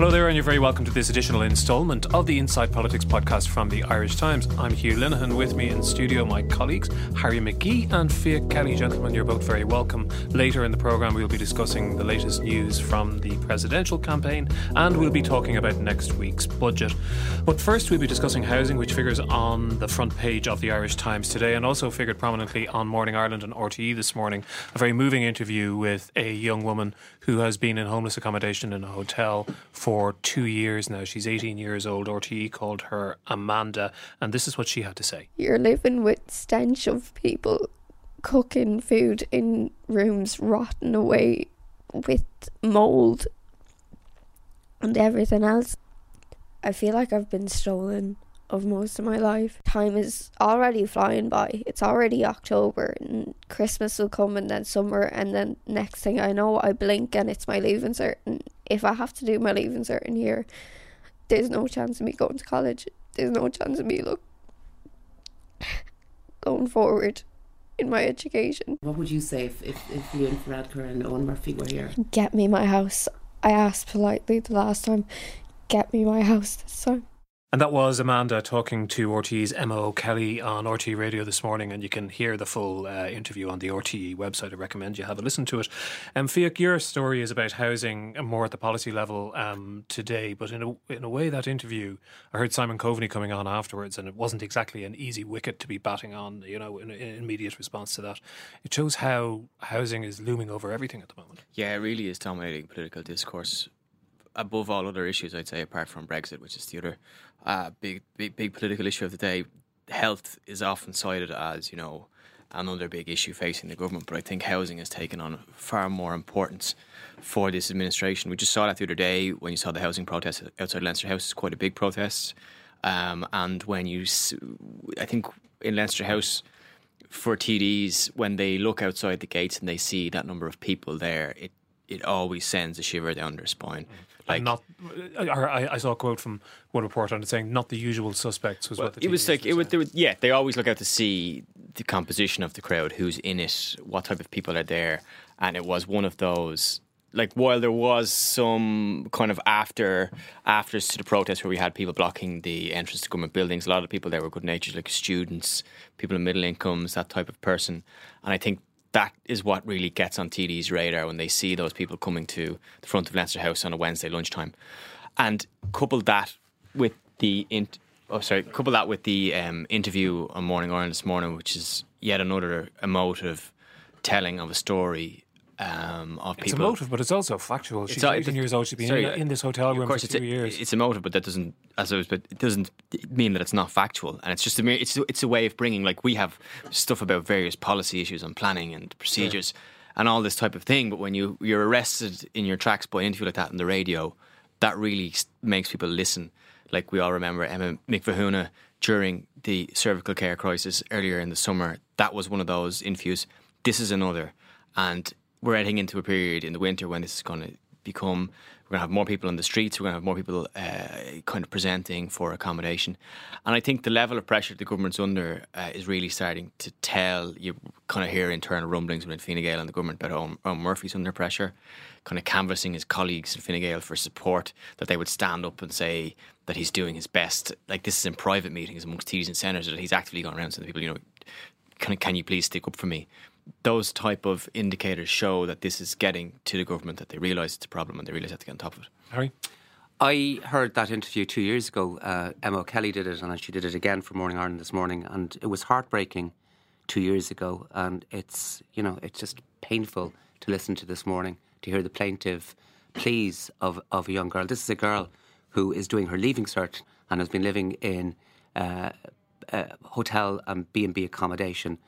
Hello there, and you're very welcome to this additional instalment of the Inside Politics podcast from the Irish Times. I'm Hugh Linehan. With me in studio, my colleagues Harry McGee and Fiach Kelly. Gentlemen, you're both very welcome. Later in the programme, we'll be discussing the latest news from the presidential campaign and we'll be talking about next week's budget. But first, we'll be discussing housing, which figures on the front page of the Irish Times today and also figured prominently on Morning Ireland and RTE this morning. A very moving interview with a young woman who has been in homeless accommodation in a hotel for two years now. She's 18 years old. RTE called her Amanda, and this is what she had to say. You're living with stench of people cooking food in rooms rotten away with mold and everything else. I feel like I've been stolen of most of my life. Time is already flying by. It's already October and Christmas will come and then summer and then next thing I know I blink and it's my leaving cert and if I have to do my leaving cert in here there's no chance of me going to college. There's no chance of me look going forward in my education. What would you say if, if, if Leo Varadkar and Eoghan Murphy were here? Get me my house. I asked politely the last time, get me my house this time. And that was Amanda talking to RTE's Emma O'Kelly on RTE Radio this morning, and you can hear the full uh, interview on the RTE website. I recommend you have a listen to it. Um, Fiach, your story is about housing more at the policy level um, today, but in a, in a way, that interview, I heard Simon Coveney coming on afterwards, and it wasn't exactly an easy wicket to be batting on, you know, in, in immediate response to that. It shows how housing is looming over everything at the moment. Yeah, it really is dominating political discourse above all other issues, I'd say, apart from Brexit, which is the other uh, big, big, big political issue of the day. Health is often cited as, you know, another big issue facing the government, but I think housing has taken on far more importance for this administration. We just saw that the other day when you saw the housing protest outside Leinster House. It's quite a big protest, um, and when you, I think in Leinster House for TDs, when they look outside the gates and they see that number of people there, it it always sends a shiver down their spine. Like, not, I, I, saw a quote from one reporter on it saying, "Not the usual suspects." Was well, what the it was like. It would, yeah, they always look out to see the composition of the crowd, who's in it, what type of people are there, and it was one of those. Like while there was some kind of after afters to the protest where we had people blocking the entrance to government buildings, a lot of people there were good natured, like students, people in middle incomes, that type of person. And I think that is what really gets on TD's radar when they see those people coming to the front of Leinster House on a Wednesday lunchtime, and couple that with the in, oh sorry, couple that with the um, interview on Morning Ireland this morning, which is yet another emotive telling of a story um, of it's people. emotive, but it's also factual. She's it's, 18 years old. She's been sorry, in, in, this hotel room of course for it's two a, years. It's emotive, but that doesn't, as I was, but it doesn't mean that it's not factual. And it's just a, it's it's a way of bringing like we have stuff about various policy issues and planning and procedures and all this type of thing. But when you you're arrested in your tracks by an interview like that on the radio, that really makes people listen. Like we all remember Emma Mhic Mhathúna during the cervical care crisis earlier in the summer. That was one of those interviews. This is another, and we're heading into a period in the winter when this is going to become we're going to have more people on the streets. We're going to have more people uh, kind of presenting for accommodation, and I think the level of pressure the government's under uh, is really starting to tell. You kind of hear internal rumblings within Fine Gael and the government Eoghan, Eoghan Murphy's under pressure, kind of canvassing his colleagues in Fine Gael for support that they would stand up and say that he's doing his best. Like this is in private meetings amongst TDs and senators that he's actively gone around to people, you know, can, can you please stick up for me? Those type of indicators show that this is getting to the government that they realise it's a problem and they realise they have to get on top of it. Harry. I heard that interview two years ago. Uh, Emma Kelly did it, and she did it again for Morning Ireland this morning, and it was heartbreaking two years ago. And it's you know it's just painful to listen to this morning to hear the plaintive pleas of of a young girl. This is a girl who is doing her leaving cert and has been living in uh, uh, hotel and B and B accommodation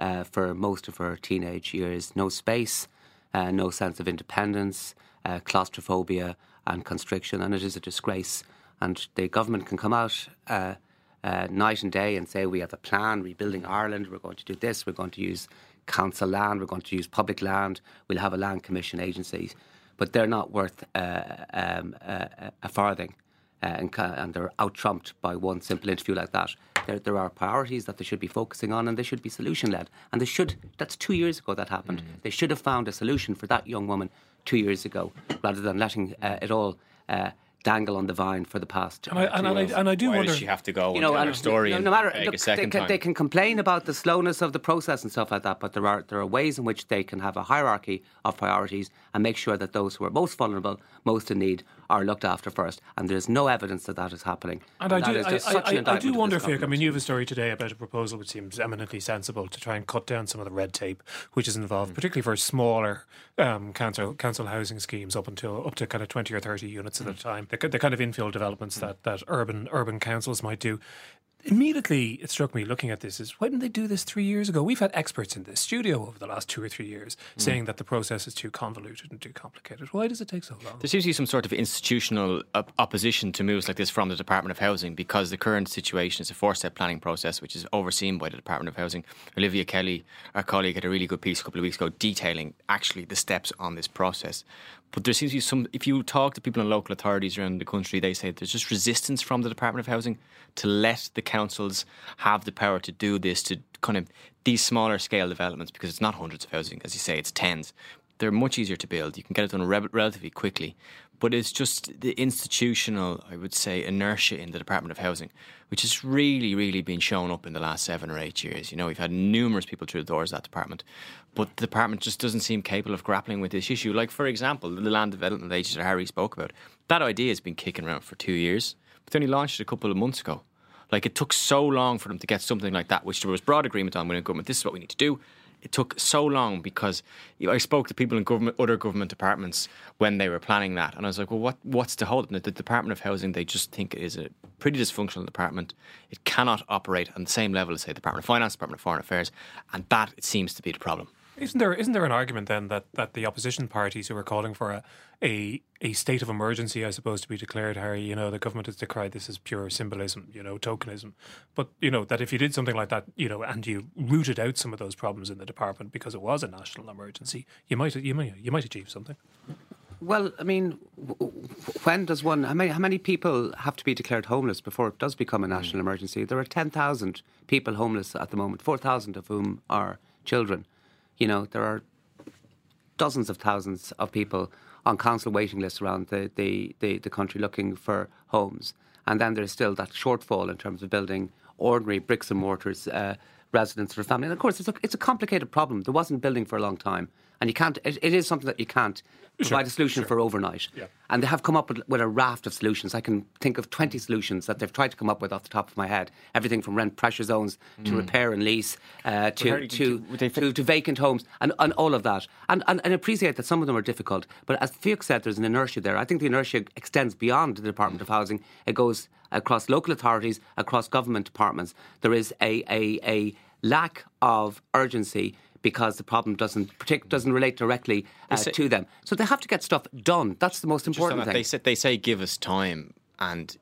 uh, for most of her teenage years. No space, uh, no sense of independence, uh, claustrophobia, and constriction, and it is a disgrace. And the government can come out. Uh, uh, night and day and say we have a plan rebuilding Ireland we're going to do this we're going to use council land we're going to use public land we'll have a land commission agency but they're not worth uh, um, a farthing and, and they're out trumped by one simple interview like that. There, there are priorities that they should be focusing on, and they should be solution led. And they should. That's two years ago that happened. They should have found a solution for that young woman two years ago, rather than letting uh, it all. Uh, Dangle on the vine for the past. And I, and, two and, years. I, and I do Why wonder. does she have to go you know, and tell her story no, no matter beg look, a second they, can, time? they can complain about the slowness of the process and stuff like that, but there are there are ways in which they can have a hierarchy of priorities and make sure that those who are most vulnerable, most in need, are looked after first. And there is no evidence that that is happening. And I that do, I, I, I, I do wonder, this I mean, you have a story today about a proposal which seems eminently sensible to try and cut down some of the red tape which is Mm. involved, particularly for smaller um, council council housing schemes up until up to kind of twenty or thirty units at Mm. a time. The, the kind of infill developments that, that urban urban councils might do. Immediately, it struck me looking at this is why didn't they do this three years ago? We've had experts in this studio over the last two or three years Mm. saying that the process is too convoluted and too complicated. Why does it take so long? There seems to be some sort of institutional op- opposition to moves like this from the Department of Housing because the current situation is a four step planning process which is overseen by the Department of Housing. Olivia Kelly, our colleague, had a really good piece a couple of weeks ago detailing actually the steps on this process. But there seems to be some, if you talk to people in local authorities around the country, they say there's just resistance from the Department of Housing to let the councils have the power to do this, to kind of these smaller scale developments, because it's not hundreds of housing, as you say, it's tens they're much easier to build. You can get it done re- relatively quickly. But it's just the institutional, I would say, inertia in the Department of Housing, which has really, really been shown up in the last seven or eight years. You know, we've had numerous people through the doors of that department, but the department just doesn't seem capable of grappling with this issue. Like, for example, the land development agency that Harry spoke about. That idea has been kicking around for two years, but they only launched it a couple of months ago. Like, it took so long for them to get something like that, which there was broad agreement on within government. This is what we need to do it took so long because I spoke to people in government, other government departments when they were planning that, and I was like, "Well, what what's the hold?" The Department of Housing they just think it is a pretty dysfunctional department. It cannot operate on the same level as say the Department of Finance, Department of Foreign Affairs, and that it seems to be the problem. Isn't there isn't there an argument then that, that the opposition parties who are calling for a, a a state of emergency, I suppose, to be declared, Harry, you know, the government has decried this as pure symbolism, you know, tokenism. But you know that if you did something like that, you know, and you rooted out some of those problems in the department because it was a national emergency, you might you might you might achieve something. Well, I mean, when does one? How many, how many people have to be declared homeless before it does become a hmm. national emergency? There are ten thousand people homeless at the moment, four thousand of whom are children. You know, there are dozens of thousands of people on council waiting lists around the, the, the, the country looking for homes. And then there's still that shortfall in terms of building ordinary bricks and mortars uh, residents for family. And of course, it's a, it's a complicated problem. There wasn't building for a long time. And you can't, it, it is something that you can't provide a solution for overnight. Yeah. And they have come up with, with a raft of solutions. I can think of 20 solutions that they've tried to come up with off the top of my head. Everything from rent pressure zones to repair and lease uh, to, to, do- would they fit- to, to vacant homes and, and all of that. And, and, and appreciate that some of them are difficult. But as Fiach said, there's an inertia there. I think the inertia extends beyond the Department of Housing. It goes across local authorities, across government departments. There is a, a, a lack of urgency because the problem doesn't partic- doesn't relate directly uh, say- to them. So they have to get stuff done. That's the most important thing. They say they say give us time, and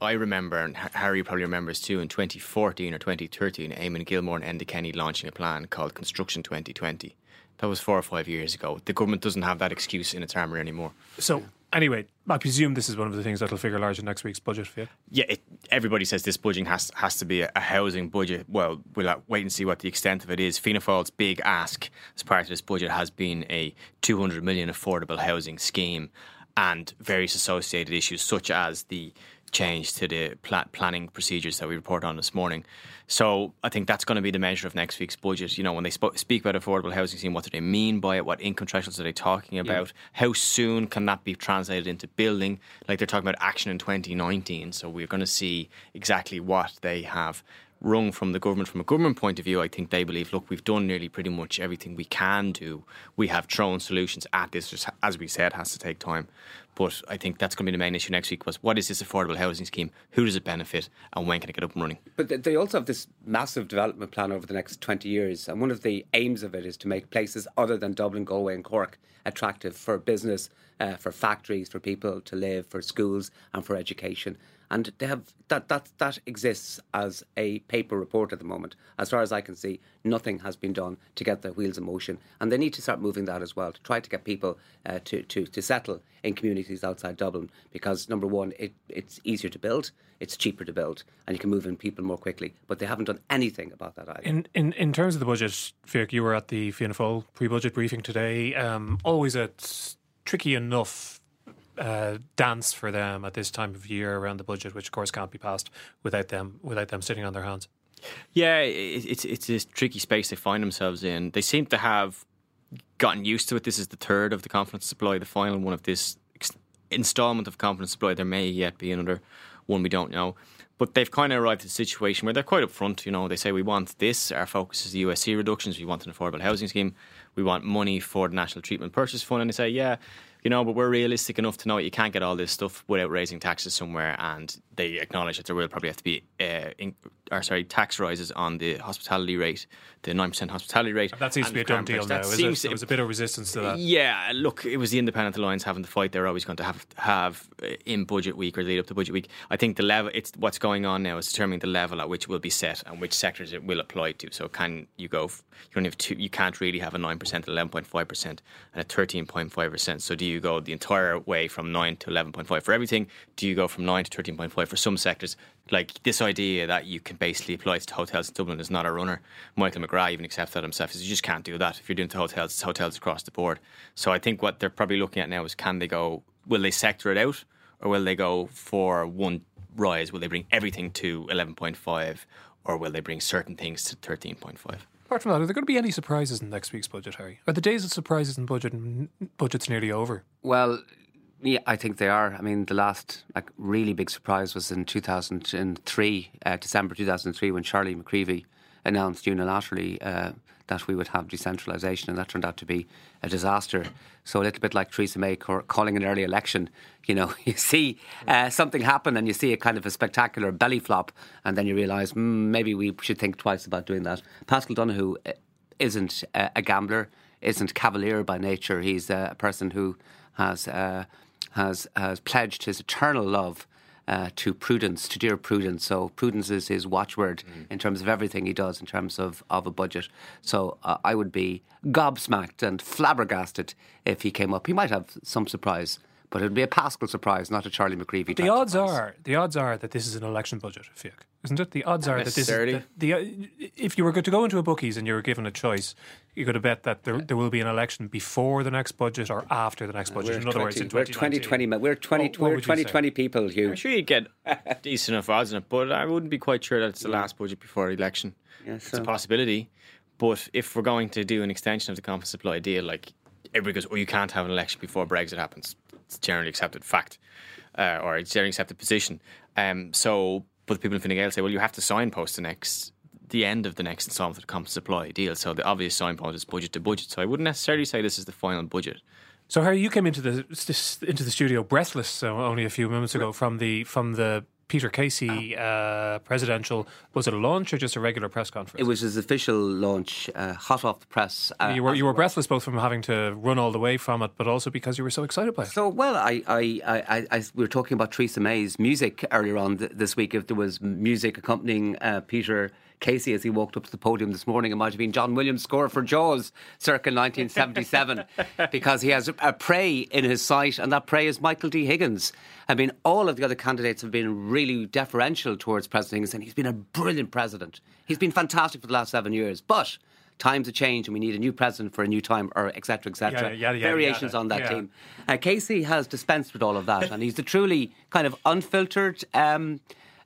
I remember, and Harry probably remembers too, in 2014 or 2013, Eamon Gilmore and Enda Kenny launching a plan called Construction 2020. That was four or five years ago. The government doesn't have that excuse in its armour anymore. So anyway, I presume this is one of the things that'll figure large in next week's budget for you. Yeah, it, everybody says this budget has has to be a, a housing budget. Well, we'll uh, wait and see what the extent of it is. Fianna Fáil's big ask as part of this budget has been a 200 million affordable housing scheme and various associated issues such as the change to the pla- planning procedures that we report on this morning. So I think that's going to be the measure of next week's budget. You know, when they spo- speak about affordable housing scheme, what do they mean by it? What income thresholds are they talking about? How soon can that be translated into building? Like they're talking about action in 2019. So we're going to see exactly what they have rung from the government. From a government point of view, I think they believe, look, we've done nearly pretty much everything we can do. We have thrown solutions at this, as we said, has to take time. But I think that's going to be the main issue next week was what is this affordable housing scheme? Who does it benefit? And when can it get up and running? But they also have this massive development plan over the next 20 years. And one of the aims of it is to make places other than Dublin, Galway, and Cork attractive for business, uh, for factories, for people to live, for schools, and for education. And they have that, that that exists as a paper report at the moment. As far as I can see, nothing has been done to get the wheels in motion, and they need to start moving that as well to try to get people uh, to, to to settle in communities outside Dublin. Because number one, it, it's easier to build, it's cheaper to build, and you can move in people more quickly. But they haven't done anything about that either. In in, in terms of the budget, Fiach, you were at the Fianna Fáil pre-budget briefing today. Um, always a tricky enough uh, dance for them at this time of year around the budget, which of course can't be passed without them without them sitting on their hands. Yeah, it, it's it's this tricky space they find themselves in. They seem to have gotten used to it. This is the third of the confidence supply, the final one of this installment of confidence supply. There may yet be another one we don't know. But they've kind of arrived at a situation where they're quite upfront. You know, they say we want this. Our focus is the USC reductions. We want an affordable housing scheme. We want money for the National Treatment Purchase Fund. And they say, yeah, you know, but we're realistic enough to know you can't get all this stuff without raising taxes somewhere. And they acknowledge that there will probably have to be, uh, in, or sorry, tax rises on the hospitality rate, the nine percent hospitality rate. That seems to be a done deal now. Is seems, it? There was a bit of resistance to that. Yeah, look, it was the Independent Alliance having the fight. They're always going to have have uh, in budget week or lead up to budget week. I think the level, it's what's going on now is determining the level at which it will be set and which sectors it will apply to. So can you go? You don't have two. You can't really have a nine percent, eleven point five percent, and a thirteen point five percent. So do you go the entire way from nine to eleven point five for everything? Do you go from nine to thirteen point five for some sectors? Like this idea that you can basically apply to hotels in Dublin is not a runner. Michael McGrath even accepts that himself. you just can't do that if you're doing to hotels. It's hotels across the board. So I think what they're probably looking at now is can they go? Will they sector it out, or will they go for one rise? Will they bring everything to eleven point five, or will they bring certain things to thirteen point five? Apart from that, are there going to be any surprises in next week's budget, Harry? Are the days of surprises in budget budgets nearly over? Well, yeah, I think they are. I mean, the last like really big surprise was in 2003, uh, December 2003, when Charlie McCreevy announced unilaterally uh, that we would have decentralisation, and that turned out to be a disaster. So a little bit like Theresa May calling an early election, you know, you see uh, something happen and you see a kind of a spectacular belly flop, and then you realise mm, maybe we should think twice about doing that. Paschal Donohoe uh, isn't a gambler, isn't cavalier by nature. He's a person who has uh, has has pledged his eternal love uh, to prudence, to dear prudence. So prudence is his watchword mm. in terms of everything he does in terms of, of a budget. So uh, I would be gobsmacked and flabbergasted if he came up. He might have some surprise. But it would be a Paschal surprise, not a Charlie McCreevy. The odds surprise. are the odds are that this is an election budget, Fiach, isn't it? The odds are that this is the, the, uh, if you were good to go into a bookies and you were given a choice, you could have bet that there, there will be an election before the next budget or after the next budget. We're in other 20, words, in we're 2020. We're 20. What, what we're 2020 people. Hugh. I'm sure you'd get decent enough odds in it, but I wouldn't be quite sure that it's the last budget before the election. Yeah, so. It's a possibility, but if we're going to do an extension of the confidence supply deal, like everybody goes, "Oh, you can't have an election before Brexit happens." It's generally accepted fact, uh, or it's generally accepted position. Um, so, but the people in Fine Gael say, "Well, you have to signpost the next." The end of the next installment of the confidence supply deal. So the obvious signpost is budget to budget. So I wouldn't necessarily say this is the final budget. So Harry, you came into the into the studio breathless so only a few moments ago from the from the Peter Casey uh, presidential. Was it a launch or just a regular press conference? It was his official launch, uh, hot off the press. Uh, you were you were breathless both from having to run all the way from it, but also because you were so excited by it. So well, I I, I, I we were talking about Theresa May's music earlier on th- this week. If there was music accompanying uh, Peter Casey as he walked up to the podium this morning. It might have been John Williams' score for Jaws circa 1977 because he has a prey in his sight, and that prey is Michael D. Higgins. I mean, all of the other candidates have been really deferential towards President Higgins, and he's been a brilliant president. He's been fantastic for the last seven years, but times have changed and we need a new president for a new time, or etc. etc. Variations on that yeah. team. Uh, Casey has dispensed with all of that, and he's a truly kind of unfiltered. Um,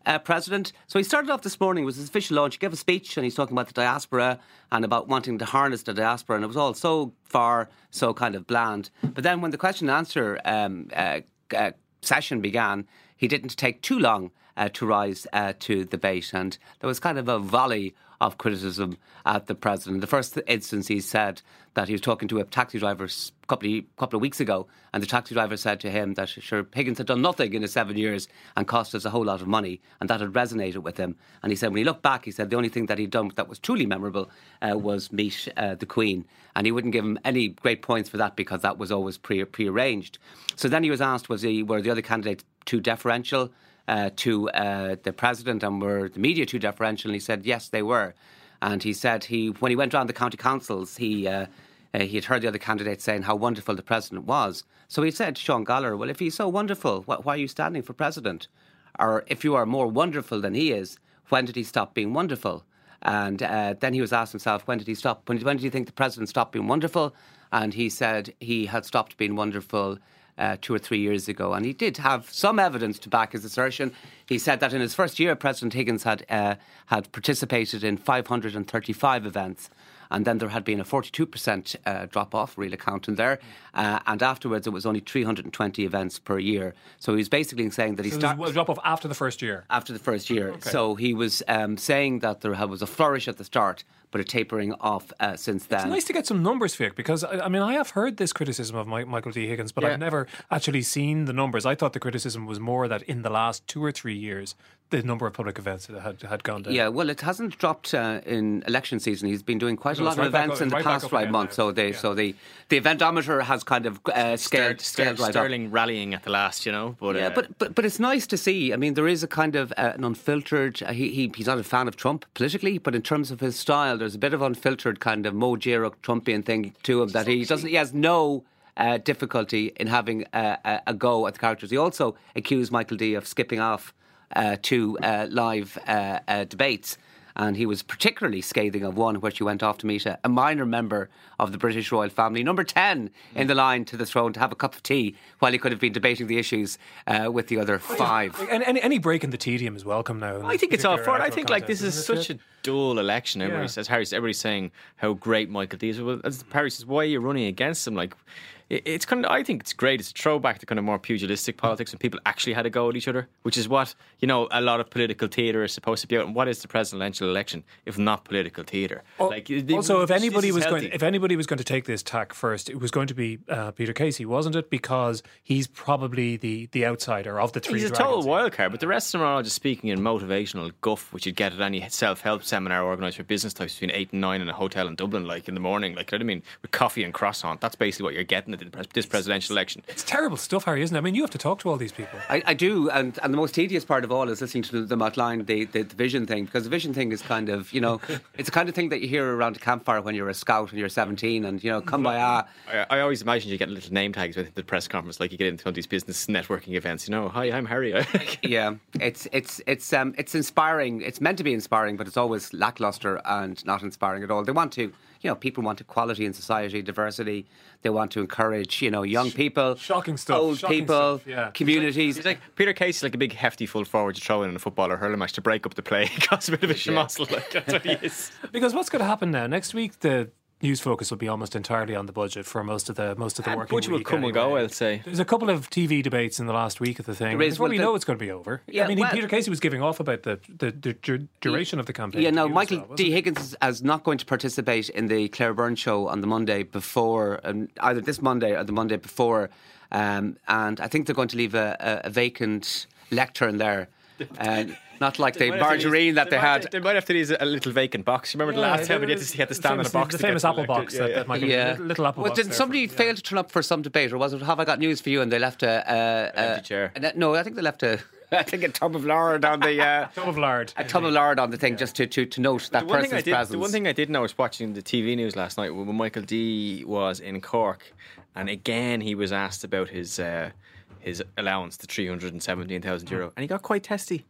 uh, president. So he started off this morning with his official launch. He gave a speech and he's talking about the diaspora and about wanting to harness the diaspora, and it was all so far, so kind of bland. But then when the question and answer um, uh, uh, session began, he didn't take too long to rise uh, to the bait. And there was kind of a volley of criticism at the president. The first instance, he said that he was talking to a taxi driver a couple of, couple of weeks ago, and the taxi driver said to him that sure Higgins had done nothing in his seven years and cost us a whole lot of money, and that had resonated with him. And he said when he looked back, he said the only thing that he'd done that was truly memorable uh, was meet uh, the Queen, and he wouldn't give him any great points for that because that was always pre prearranged. So then he was asked, was he were the other candidates too deferential? Uh, to uh, the president and were the media too deferential? And he said, yes, they were. And he said he when he went around the county councils, he uh, uh, he had heard the other candidates saying how wonderful the president was. So he said to Sean Gallagher, well, if he's so wonderful, wh- why are you standing for president? Or if you are more wonderful than he is, when did he stop being wonderful? And uh, then he was asked himself, when did he stop? When, when did you think the president stopped being wonderful? And he said he had stopped being wonderful uh, two or three years ago. And he did have some evidence to back his assertion. He said that in his first year, President Higgins had, uh, had participated in 535 events. And then there had been a 42% uh, drop off, real accounting there. Uh, and afterwards, it was only 320 events per year. So he was basically saying that he So started a drop off after the first year. after the first year. So he was um, saying that there was a flourish at the start, but a tapering off uh, since then. It's nice to get some numbers, Vic, because I, I mean I have heard this criticism of Mi- Michael D. Higgins, but Yeah. I've never actually seen the numbers. I thought the criticism was more that in the last two or three years, the number of public events that had had gone down. Yeah, well, it hasn't dropped uh, in election season. He's been doing quite a lot of right events up- in the right past five months. So they, Yeah. so the the eventometer has kind of uh, scaled, Ster- scaled right up. Sterling rallying at the last, you know. But Yeah, uh, but, but but it's nice to see. I mean, there is a kind of uh, an unfiltered. Uh, he, he he's not a fan of Trump politically, but in terms of his style, there's a bit of unfiltered kind of Mo Jiro Trumpian thing to him that he doesn't. He has no. Uh, difficulty in having uh, a, a go at the characters. He also accused Michael D of skipping off uh, to uh, live uh, uh, debates. And he was particularly scathing of one where she went off to meet a, a minor member of the British royal family, number 10 in the line to the throne to have a cup of tea while he could have been debating the issues uh, with the other five. Like, any, any any break in the tedium is welcome now. I think it's all particular for it. I think like this is such isn't a dull election. Everybody Yeah. says Harry. Everybody's saying how great Michael D is. Well, as Harry says, why are you running against him? Like, it- it's kind of. I think it's great. It's a throwback to kind of more pugilistic politics when people actually had a go at each other, which is what you know a lot of political theatre is supposed to be. And what is the presidential election if not political theatre? Al- Like, also, if anybody was going, if anybody was going to take this tack first, it was going to be uh, Peter Casey, wasn't it? Because he's probably the the outsider of the three. He's a total wild card, but the rest of them are all just speaking in motivational guff, which you'd get at any self help seminar organised for business types between eight and nine in a hotel in Dublin, like in the morning. Like, you know what I mean? With coffee and croissant. That's basically what you're getting at the pres- this presidential election. It's terrible stuff, Harry, isn't it? I mean, you have to talk to all these people. I, I do, and, and the most tedious part of all is listening to them outline the, the, the vision thing, because the vision thing is kind of, you know, it's the kind of thing that you hear around a campfire when you're a scout and you're 17 and, you know, come by, ah, I, I always imagine you get little name tags with the press conference, like you get into one of these business networking events. You know, hi, I'm Harry. yeah, it's it's it's um it's inspiring. It's meant to be inspiring, but it's always lackluster and not inspiring at all. They want to, you know, people want equality in society, diversity. They want to encourage, you know, young people, shocking stuff, old shocking people, stuff, yeah. communities. He's like Peter Casey's like a big hefty full forward to throw in a football or hurling match to break up the play. He costs a bit of a schmozzle. Like that's what he is. Because what's going to happen now? Next week, the news focus will be almost entirely on the budget for most of the most of the working Budget will come and go. I'll say. There's a couple of TV debates in the last week of the thing. There is, well, we know it's going to be over. Yeah, I mean, well- Peter Casey was giving off about the the, the dur- duration of the campaign. Yeah, no, Michael well, D. Higgins is, is not going to participate in the Claire Byrne show on the Monday before, um, either this Monday or the Monday before. Um, and I think they're going to leave a, a, a vacant lectern there. Uh, not like the Might margarine use- that they might- had. They might have to use a little vacant box. You remember the last time we had to, he had to stand in a box. The to famous apple elected? box Yeah, that, yeah. that Michael, Yeah, little, little apple well, box. did there somebody for- fail to turn up for some debate, or was it? Have I got news for you? And they left a, a, a empty chair. a- no, I think they left a. I think a tub of lard on the. Uh, Tub of lard. a tub of lard on the thing just to, to, to note that The one, thing person's did, presence. the one thing I did know was watching the TV news last night when Michael D was in Cork, and again he was asked about his uh, his allowance, the three hundred and seventeen thousand euro, and he got quite testy.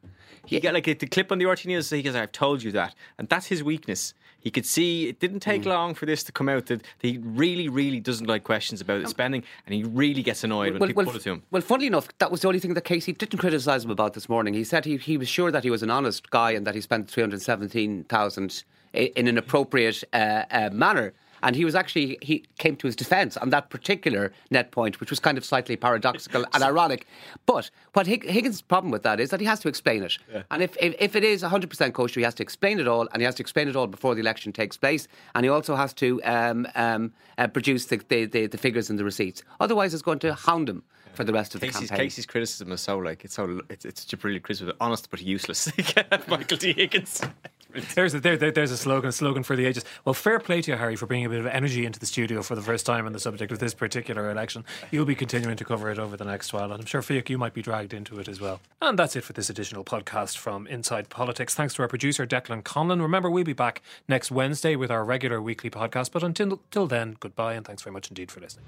He got like the clip on the RTE News. He goes, "I've told you that," and that's his weakness. He could see it didn't take long for this to come out that he really, really doesn't like questions about the spending, and he really gets annoyed when people put it to him. well, funnily enough, that was the only thing that Casey didn't criticise him about this morning. He said he, he was sure that he was an honest guy and that he spent three hundred seventeen thousand in an appropriate uh, uh, manner. And he was actually, he came to his defence on that particular net point, which was kind of slightly paradoxical and ironic. But what Hig- Higgins' problem with that is that he has to explain it. And if, if, if it is 100% kosher, he has to explain it all, and he has to explain it all before the election takes place. And he also has to um, um, uh, produce the, the, the, the figures and the receipts. Otherwise, it's going to hound him for the rest of the Casey's, campaign. Casey's criticism is so like it's so it's, it's such a brilliant criticism, honest but useless. Michael D. Higgins. There's a, there, there- there's a slogan, a slogan for the ages. Well, fair play to you, Harry, for bringing a bit of energy into the studio for the first time on the subject of this particular election. You'll be continuing to cover it over the next while, and I'm sure Fiach, you might be dragged into it as well. And that's it for this additional podcast from Inside Politics. Thanks to our producer Declan Conlon. Remember, we'll be back next Wednesday with our regular weekly podcast. But until till then, goodbye, and thanks very much indeed for listening.